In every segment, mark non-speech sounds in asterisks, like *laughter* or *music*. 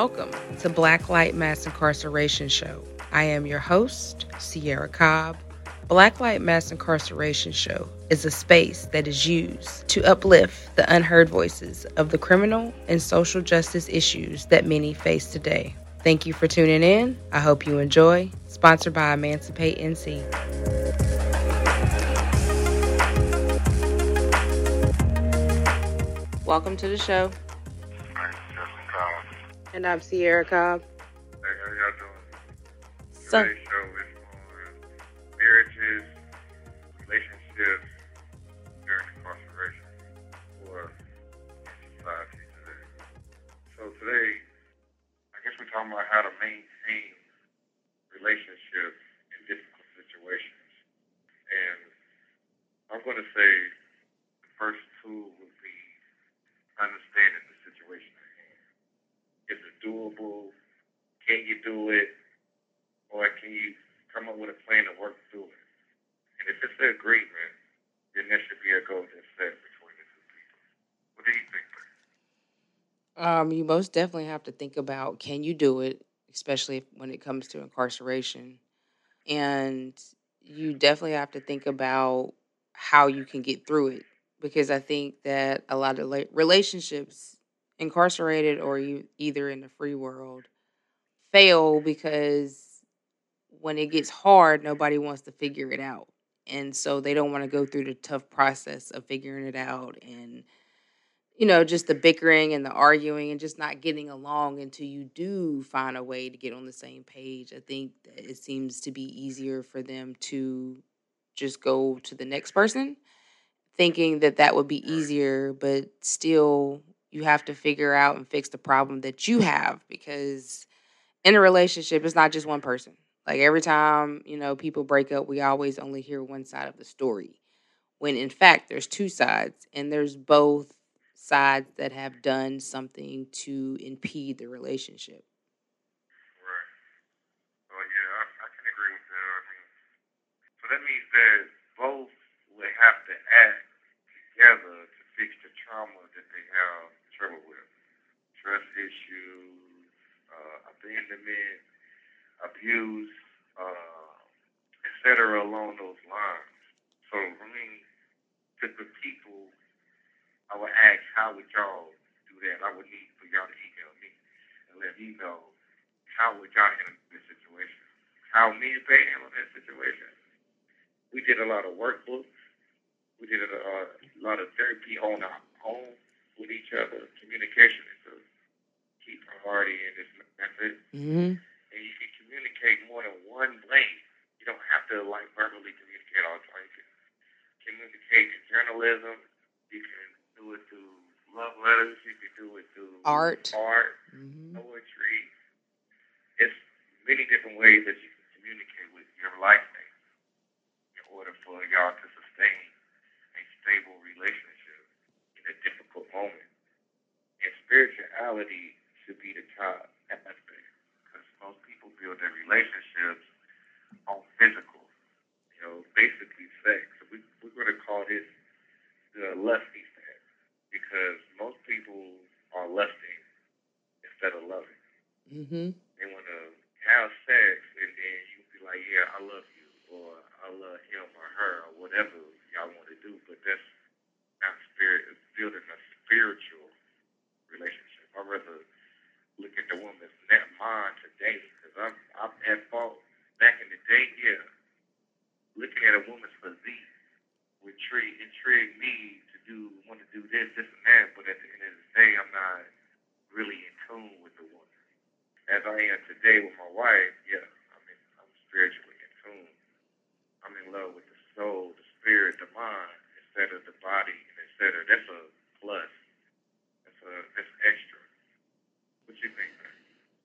Welcome to Blacklight Mass Incarceration Show. I am your host, Cierra Cobb. Blacklight Mass Incarceration Show is a space that is used to uplift the unheard voices of the criminal and social justice issues that many face today. Thank you for tuning in. I hope you enjoy. Sponsored by Emancipate NC. Welcome to the show. Hi, Justin Cobb. And I'm Cierra Cobb. Hey, how y'all doing? So, Today's show um, you most definitely have to think about can you do it, especially when it comes to incarceration. And you definitely have to think about how you can get through it. Because I think that a lot of relationships, incarcerated or you, either in the free world, fail because when it gets hard, nobody wants to figure it out. And so they don't want to go through the tough process of figuring it out and you know, just the bickering and the arguing and just not getting along until you do find a way to get on the same page. I think that it seems to be easier for them to just go to the next person, thinking that that would be easier, but still you have to figure out and fix the problem that you have because in a relationship, it's not just one person. Like every time, you know, people break up, we always only hear one side of the story. When in fact, there's two sides, and there's both sides that have done something to impede the relationship. Right. Oh, yeah, I, I can agree with that. I mean, so that means that both would have to act together to fix the trauma that they have trouble with. Trust issues, uh, abandonment, abuse, uh, etc. along those lines. So, I mean, to the people, I would ask, how would y'all do that? I would need for y'all to email me and let me know how would y'all handle this situation? How me and Pay handle that situation? We did a lot of workbooks. We did a, a lot of therapy on our own with each other. Communication is a key priority in this method. Mm-hmm. And you can communicate more than one way. You don't have to like verbally communicate all the time. You can communicate in journalism. You can do it through love letters. You can do it through Art. art Mm-hmm. poetry. It's many different ways that you can communicate with your life mate in order for y'all to sustain a stable relationship in a difficult moment. And spirituality should be the top aspect because most people build their relationships on physical, you know, basically sex. So we, we're going to call this the lusty because most people are lusting instead of loving. Mm-hmm. They want to have sex, and then you be like, "Yeah, I love you," or "I love him or her," or whatever y'all want to do. But that's not spirit. It's building a spiritual relationship. I'd rather look at the woman's net mind today because I'm I'm at fault back in the day. Yeah, looking at a woman's physique would intrigue intrigue me to do want to do this, this, and that. But at the end of the day, I'm not really in tune with the woman as I am today with my wife, yeah, I'm in, I'm spiritually in tune. I'm in love with the soul, the spirit, the mind, instead of the body, and etc. That's a plus. That's a that's extra. What you think? Man?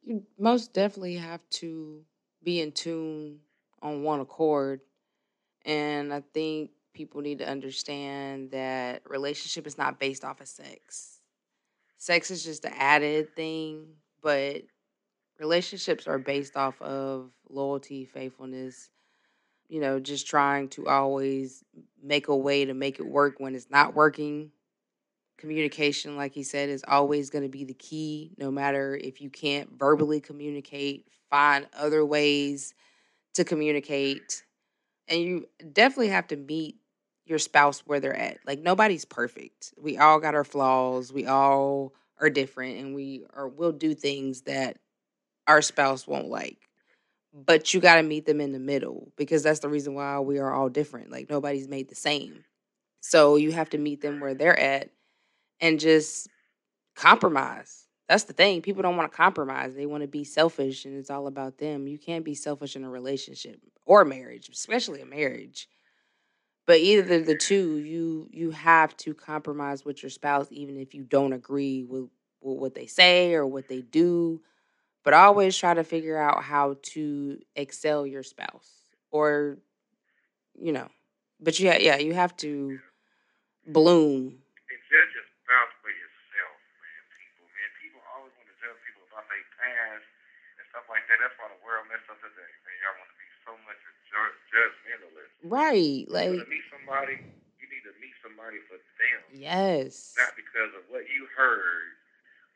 You most definitely have to be in tune on one accord. And I think people need to understand that relationship is not based off of sex. Sex is just an added thing, but relationships are based off of loyalty, faithfulness, you know, just trying to always make a way to make it work when it's not working. Communication, like he said, is always going to be the key. No matter if you can't verbally communicate, find other ways to communicate. And you definitely have to meet your spouse where they're at. Like nobody's perfect. We all got our flaws. We all are different and we are will do things that our spouse won't like. But you got to meet them in the middle because that's the reason why we are all different. Like nobody's made the same. So you have to meet them where they're at and just compromise. That's the thing. People don't want to compromise. They want to be selfish and it's all about them. You can't be selfish in a relationship or marriage, especially a marriage. But either the two, you you have to compromise with your spouse even if you don't agree with, with what they say or what they do. But always try to figure out how to excel your spouse or you know. But yeah, yeah, you have to bloom like. That's why the world messed up today. Man, y'all want to be so much a judgmentalist. Right. Like to meet somebody, you need to meet somebody for them. Yes. Not because of what you heard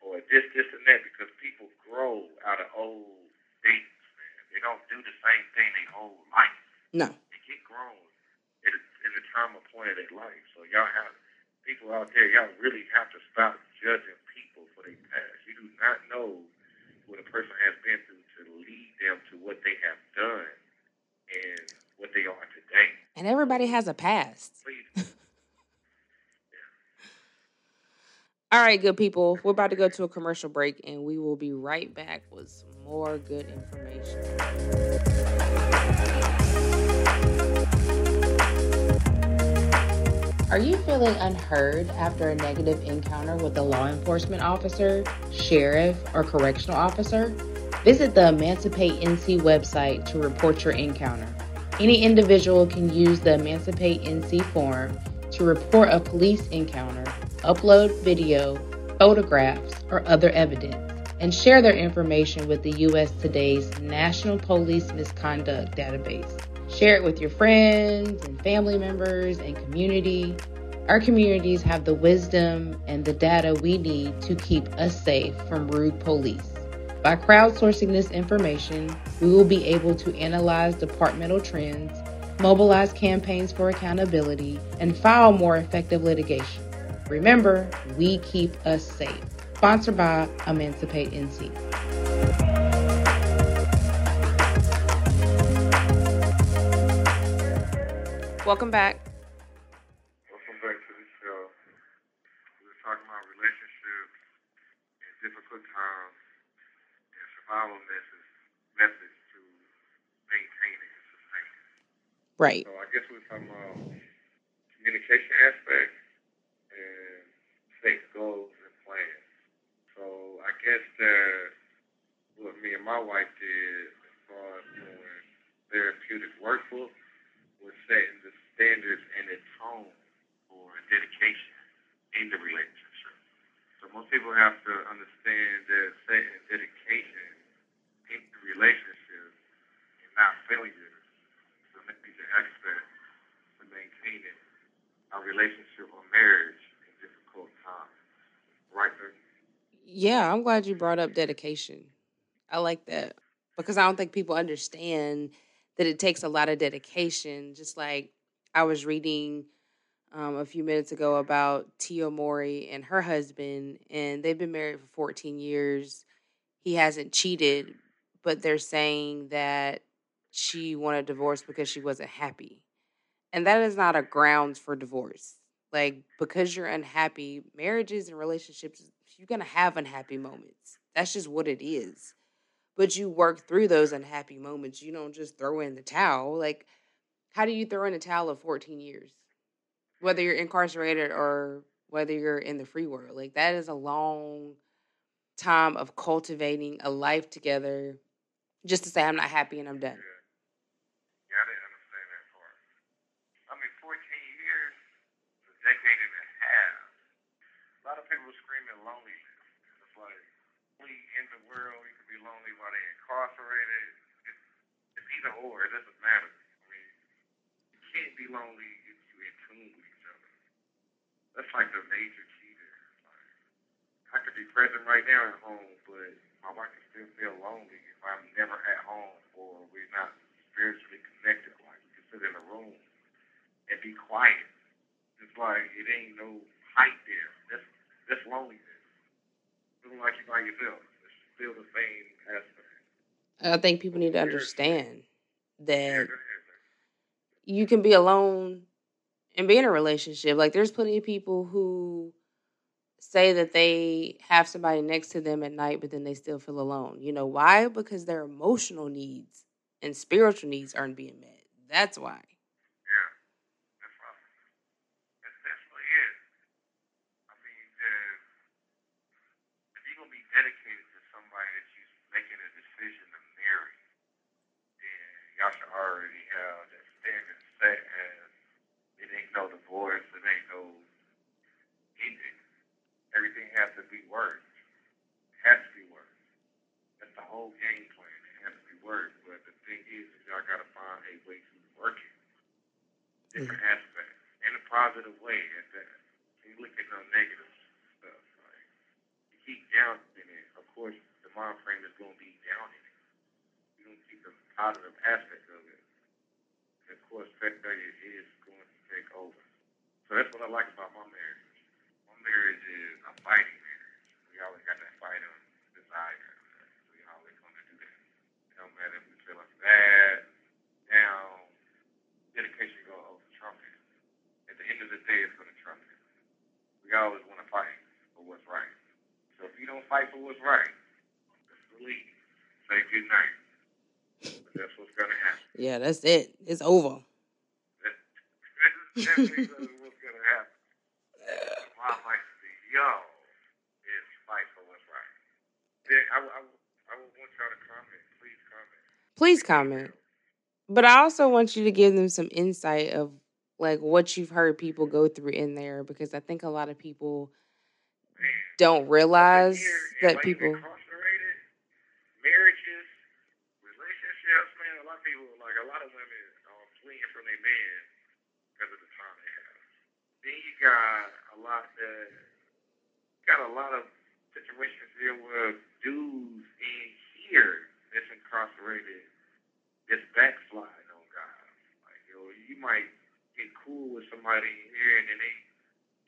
or this, this, and that. Because people grow out of old things. Man. They don't do the same thing their whole life. No. They get grown in, in the trauma point of their life. So y'all have people out there. Y'all really have to stop judging people for their past. You do not know what a person has been through to lead them to what they have done and what they are today. And everybody has a past. *laughs* All right, good people. We're about to go to a commercial break and we will be right back with some more good information. Are you feeling unheard after a negative encounter with a law enforcement officer, sheriff, or correctional officer? Visit the Emancipate NC website to report your encounter. Any individual can use the Emancipate NC form to report a police encounter, upload video, photographs, or other evidence, and share their information with the U.S. Today's National Police Misconduct Database. Share it with your friends and family members and community. Our communities have the wisdom and the data we need to keep us safe from rude police. By crowdsourcing this information, we will be able to analyze departmental trends, mobilize campaigns for accountability, and file more effective litigation. Remember, we keep us safe. Sponsored by Emancipate NC. Welcome back. Follow methods, methods to maintain it and sustain it. Right. So I guess we're talking about communication aspect and set goals and plans. So I guess that what me and my wife did as far as doing therapeutic workbook was setting the standards and the tone for dedication in the relationship. So most people have to understand that setting dedication into relationships and not failure to make the expert to maintaining a relationship or marriage in difficult times. Right there. Yeah, I'm glad you brought up dedication. I like that because I don't think people understand that it takes a lot of dedication. Just like I was reading um, a few minutes ago about Tia Mowry and her husband, and they've been married for 14 years. He hasn't cheated, but they're saying that she wanted divorce because she wasn't happy. And that is not a grounds for divorce. Like because you're unhappy, marriages and relationships, you're going to have unhappy moments. That's just what it is. But you work through those unhappy moments. You don't just throw in the towel. Like how do you throw in a towel of 14 years? Whether you're incarcerated or whether you're in the free world. Like that is a long time of cultivating a life together just to say I'm not happy and I'm done. Yeah, I understand that part. I mean, 14 years, a decade and a half. A lot of people screaming loneliness. It's like, in the world, you can be lonely while they're incarcerated. It's, either or. It doesn't matter. I mean, you can't be lonely if you're in tune with each other. That's like the major key there. actually present right now at home, wife can still feel lonely if I'm never at home or we're not spiritually connected. Like we can sit in a room and be quiet. It's like it ain't no height there. That's that's loneliness. Feeling like you're by yourself. It's still the same aspect. I think people need to understand that go ahead, man. you can be alone and be in a relationship. Like there's plenty of people who say that they have somebody next to them at night, but then they still feel alone. You know why? Because their emotional needs and spiritual needs aren't being met. That's why. Yeah, that's right. That's definitely it. I mean, the, if you're gonna be dedicated to somebody that you're making a decision to marry, then y'all should already have that standard set as it ain't no divorce, it ain't no anything. Everything worked. It has to be worked. That's the whole game plan. It has to be worked. But the thing is, is y'all gotta find a way to work it different mm-hmm. aspects in a positive way at that. You look at no negative stuff. Like you keep down in it, of course the mind frame is gonna be down in it. You don't keep the positive aspect of it. And of course failure is going to take over. So that's what I like about my marriage. My marriage is a fighting marriage. We always got that fight on desire. We always gonna do that. It don't matter if we feeling bad, down, dedication go oh, over trumpet. At the end of the day, it's going to trump. We always want to fight for what's right. So if you don't fight for what's right, just leave. Say good night. But that's what's going to happen. Yeah, that's it. It's over. That's what's going to happen. *laughs* My advice to y'all is fight for what's right. Then I, I, I would want y'all to comment. Please comment. Please comment. But I also want you to give them some insight of like what you've heard people go through in there because I think a lot of people don't realize that people marriages, relationships, man. A lot of people, like a lot of women, are fleeing from their man because of the time they have. Then you got a lot that got a lot of situations here where dudes in here that's incarcerated just backsliding on guys. Like yo, you might get cool with somebody here and then they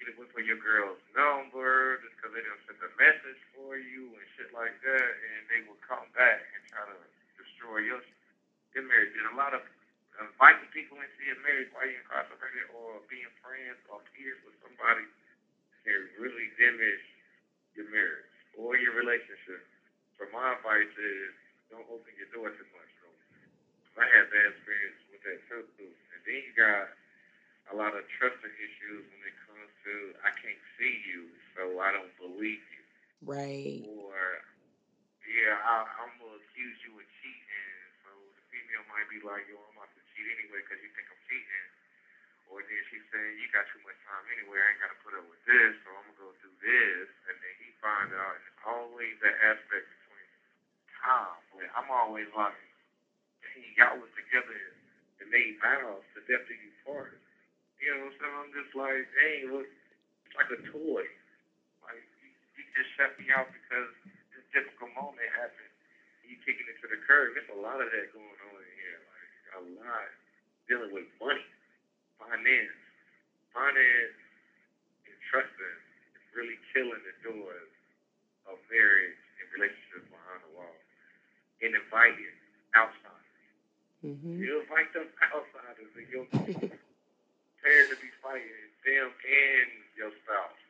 get away for your girl's number just because they done sent a message for you and shit like that, and they will come back and try to destroy your your marriage. And a lot of uh, inviting people into your marriage while you're incarcerated or being friends or peers with somebody can really damage your marriage or your relationship. So my advice is don't open your door too much. Though. I had bad experience with that too. And then you got a lot of trust issues when it comes to I can't see you, so I don't believe you. right. Or yeah, I, I'm gonna accuse you of cheating. So the female might be like, yo, I'm about to cheat anyway because you think I'm cheating. Or then she's saying, you got too much time anyway. I ain't gotta put up with this, so I'm gonna go do this. And then he finds out it's always that aspect between time. But I'm always like, hey, y'all was together and made vows to death do you part. You know what I'm saying? I'm just like, hey, look, it's like a toy. Like you, just shut me out because this difficult moment happened. You kicking it to the curb. There's a lot of that going on in here. Like a lot dealing with money, finance, finance, and trusting is really killing the doors of marriage and relationships. And inviting outsiders. hmm You invite them outsiders and you're prepared to be fighting them and your spouse.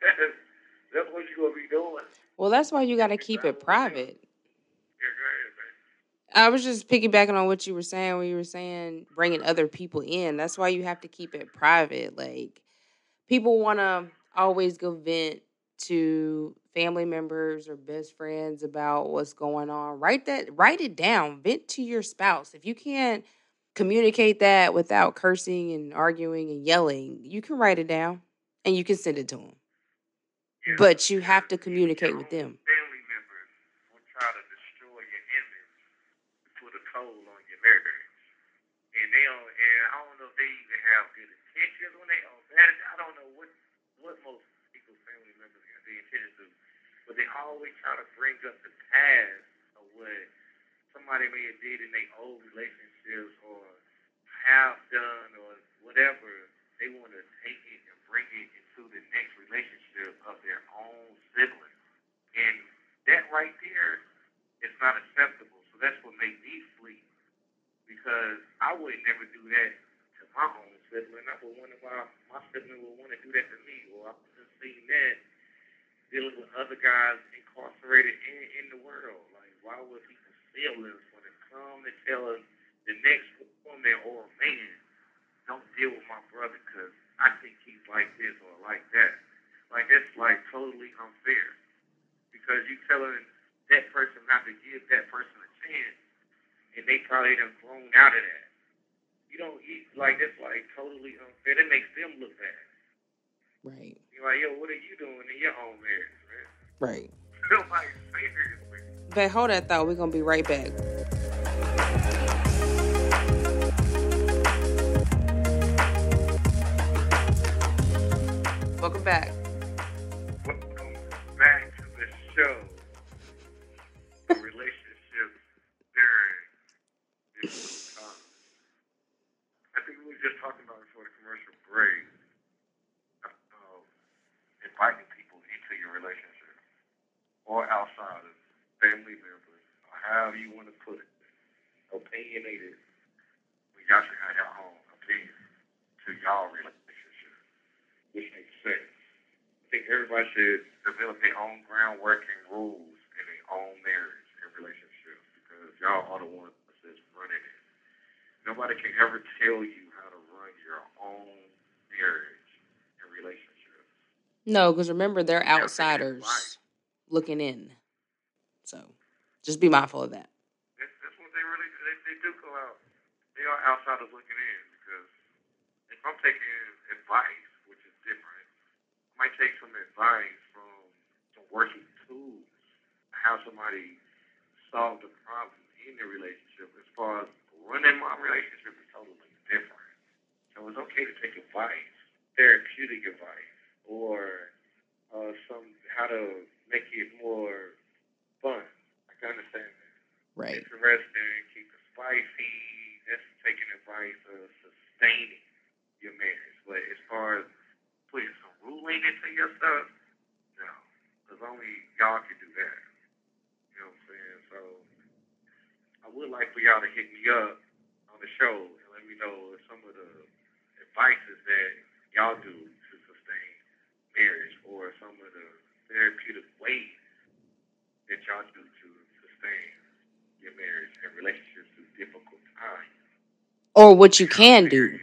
that's, *laughs* that's what you're to be doing. Well, that's why you got to keep it private. Yeah, go ahead, man. I was just piggybacking on what you were saying when you were saying bringing other people in. That's why you have to keep it private. Like people want to always go vent to family members or best friends about what's going on. Write that write it down. Vent to your spouse. If you can't communicate that without cursing and arguing and yelling, you can write it down and you can send it to them. Yeah. But you have to Your communicate with them. Family members will try to destroy your image put a toll on your marriage. And they don't, and I don't know if they even have good intentions when they are bad. I don't know what what most people's family members got the intention to, but they always try to bring up the past of what somebody may have did in their old relationships or have done or whatever. They want to take it and bring it into the next relationship of their own sibling, and that right there is not acceptable. So that's what made me flee because I would never do that to my own sibling. I would wonder why my sibling would want to do that to me. Or I've just seen that dealing with other guys incarcerated in, in the world. Like, why would people's siblings want to come and tell us the next woman or man, don't deal with my brother because I think he's like this or like that. Like, it's like totally unfair because you telling that person not to give that person a chance and they probably done grown out of that. You don't eat like that's like totally unfair. It makes them look bad. Right. You're like, yo, what are you doing in your own marriage, man? Right. like, seriously. *laughs* But hold that thought. We're gonna be right back. Welcome back. No, because remember they're outsiders looking in. So just be mindful of that. That's, that's what they really they, they do go out. They are outsiders looking in because if I'm taking advice, which is different, I might take some advice from some working tools, how somebody solved the problem in the relationship. As far as running my relationship is totally different. So it's okay to take advice, therapeutic advice, or uh, some how to make it more fun. I can understand that. Right. Interesting, keep it spicy. That's taking advice of sustaining your marriage. But as far as putting some ruling into your stuff, no. Because only y'all can do that. You know what I'm saying? So I would like for y'all to hit me up on the show and let me know some of the advices that y'all do marriage or some of the therapeutic ways that y'all do to sustain your marriage and relationships through difficult times. Or what you can do.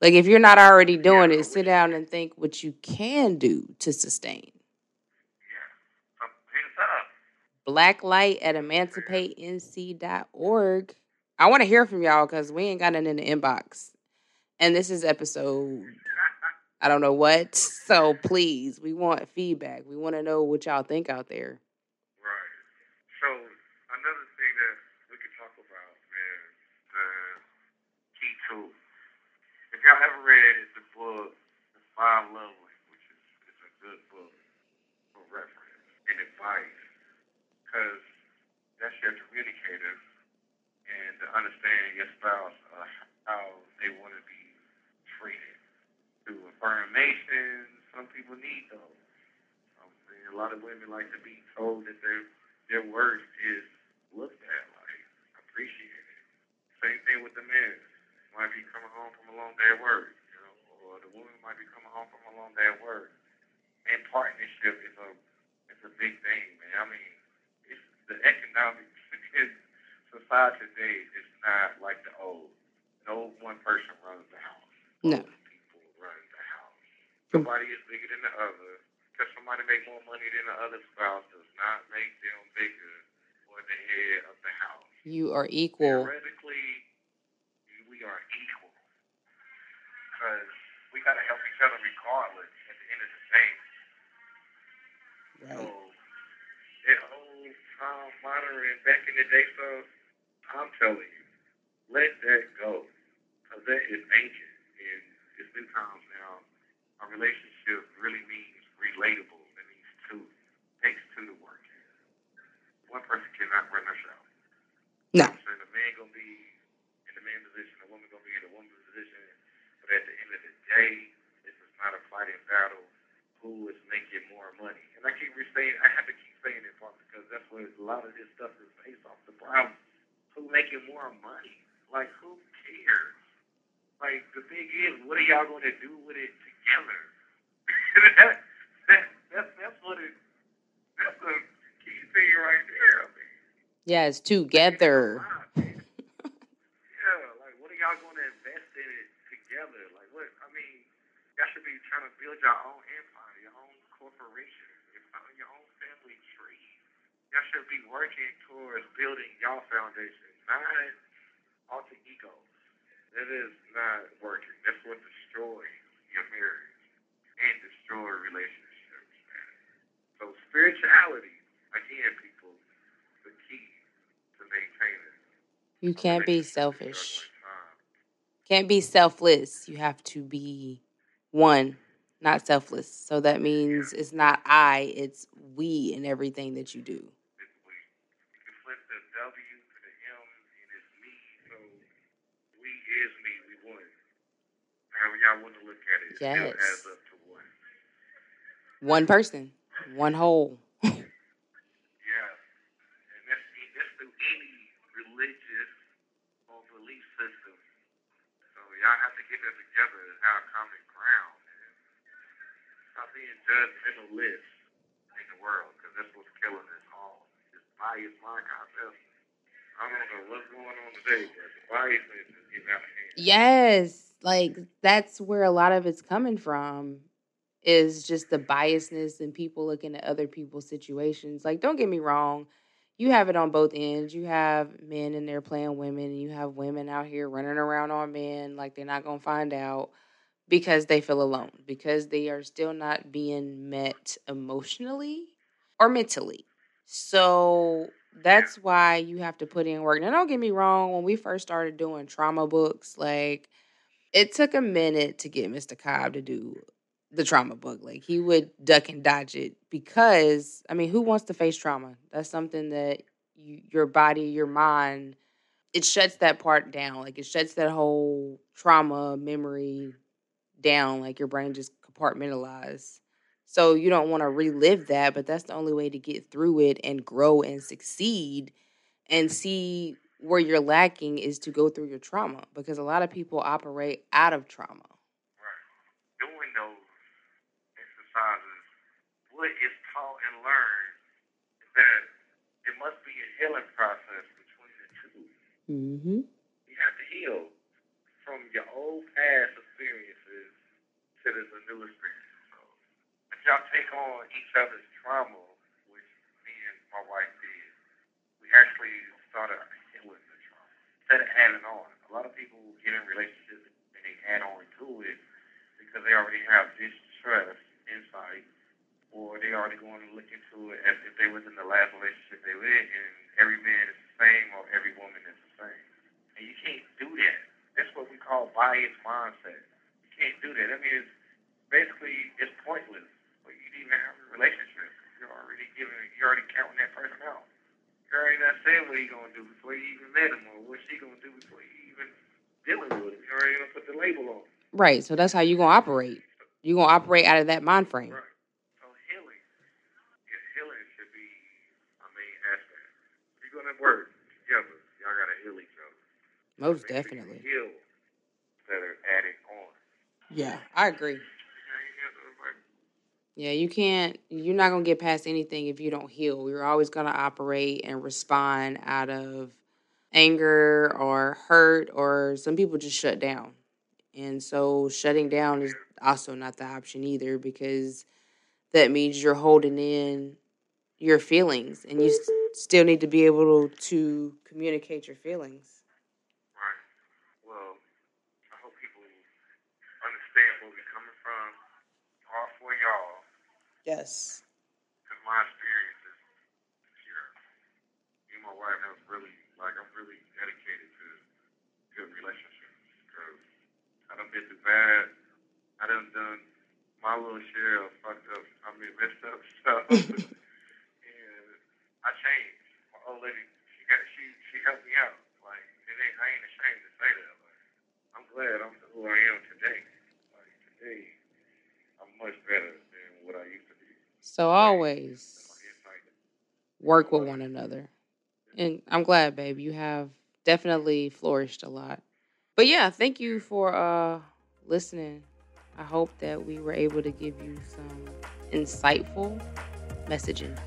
Like if you're not already doing it, sit down and think what you can do to sustain. Yeah. So hit us up. Blacklight at emancipatenc.org. I want to hear from y'all because we ain't got nothing in the inbox. And this is episode, I don't know what. So please, we want feedback. We want to know what y'all think out there. Right. So another thing that we could talk about is the key tool. If y'all ever read the book, The Five Love Languages, it's a good book for reference and advice because that's your communicator and to understand your spouse uh, how they want to be treated through affirmations. Some people need those. A lot of women like to be told that their their worth is looked at like appreciated. Same thing with the men. Might be coming home from a long day at work, you know, or the woman might be coming home from a long day at work. And partnership is a it's a big thing, man. I mean, it's the economic *laughs* society today is not like the old. No one person runs the house. No. Both people run the house. Somebody is bigger than the other. Somebody make more money than the other spouse does not make them bigger or the head of the house. You are equal. Theoretically, we are equal. Because we got to help each other regardless at the end of the day. So, Right. that old Tom monitoring back in the day stuff, I'm telling you, let that go. Because that is ancient. And it's been times now. Our relationship really means relatable. That needs two takes two to work. One person cannot run a show. No. So the man gonna be in the man position, the woman gonna be in the woman position. But at the end of the day, this is not a fighting battle. Who is making more money? And I keep saying, I have to keep saying it part because that's what a lot of this stuff is based off the problem. Who making more money? Like who cares? Like the thing is, what are y'all going to do with it together? *laughs* that, that, that's that's what it. That's the key thing right there. I mean, Yes, together. yeah, like what are y'all going to invest in it together? Like what? I mean, y'all should be trying to build your own empire, your own corporation, your, your own family tree. Y'all should be working towards building y'all foundation, not alter egos. That is not working. That's what destroys your marriage and destroy relationships. Spirituality, again, people, the key to maintaining. It. You can't be selfish. Can't be selfless. You have to be one, not selfless. So that means it's not I, it's we in everything that you do. It's we. You can flip the W to the M, and it's me. So we is me. We won. However y'all want to look at it, it still Yes. adds up to one. One person, one whole. *laughs* Yeah. And that's, that's through any religious or belief system. So y'all have to get that together and have common ground. Stop being judgmentalist in the world because that's what's killing us all. This bias mind concept. I don't know what's going on today, but the biasness is getting out of hand. Yes, like that's where a lot of it's coming from is just the biasness and people looking at other people's situations. Like don't get me wrong, you have it on both ends. You have men in there playing women and you have women out here running around on men like they're not to find out because they feel alone, because they are still not being met emotionally or mentally. So that's why you have to put in work. Now, don't get me wrong, when we first started doing trauma books, like it took a minute to get Mr. Cobb to do the trauma book. Like he would duck and dodge it because, I mean, who wants to face trauma? That's something that you, your body, your mind, it shuts that part down. Like it shuts that whole trauma memory down. Like your brain just compartmentalized. So you don't want to relive that, but that's the only way to get through it and grow and succeed and see where you're lacking is to go through your trauma because a lot of people operate out of trauma. Right. Doing those exercises, is taught and learned that it must be a healing process between the two. Mm-hmm. You have to heal from your old past experiences to this new experience. So if y'all take on each other's trauma, which me and my wife did, we actually started healing the trauma instead of adding on. A lot of people get in relationships and they add on to it because they already have distrust inside, or they already going to look into it as if they was in the last relationship they were in, and every man is the same or every woman is the same. And you can't do that. That's what we call bias mindset. You can't do that. I mean, it's basically it's pointless for you to even have a relationship. You're already giving, you're already counting that person out. You're already not saying what he gonna do before you even met him, or what she gonna do before you even dealing with him. You're already gonna put the label on. Right. So that's how you're going to operate. You're going to operate out of that mind frame. Right. So healing, yeah, healing should be a main aspect. If you're gonna work together, y'all gotta heal each other. Most Make definitely. Heal instead of adding on. Yeah, I agree. Yeah, you got to, like, Yeah, you can't, you're not going to get past anything if you don't heal. You're always going to operate and respond out of anger or hurt, or some people just shut down. And so shutting down is also not the option either because that means you're holding in your feelings and you s- still need to be able to communicate your feelings. Right. Well, I hope people understand where we're coming from. All for y'all, Yes. because my experience is here. Me and my wife have really, like, I'm really dedicated to good relationships. Because I done been through bad. I done done my little share of fucked up, I mean messed up *laughs* stuff. *laughs* I changed. My old lady, she got she she helped me out. Like it ain't I ain't ashamed to say that. Like I'm glad I'm who I am today. Like today, I'm much better than what I used to be. So always work with one another. And I'm glad, babe, you have definitely flourished a lot. But yeah, thank you for uh listening. I hope that we were able to give you some insightful messaging.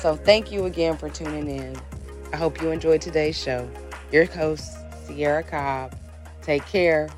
So thank you again for tuning in. I hope you enjoyed today's show. Your host, Cierra Cobb. Take care.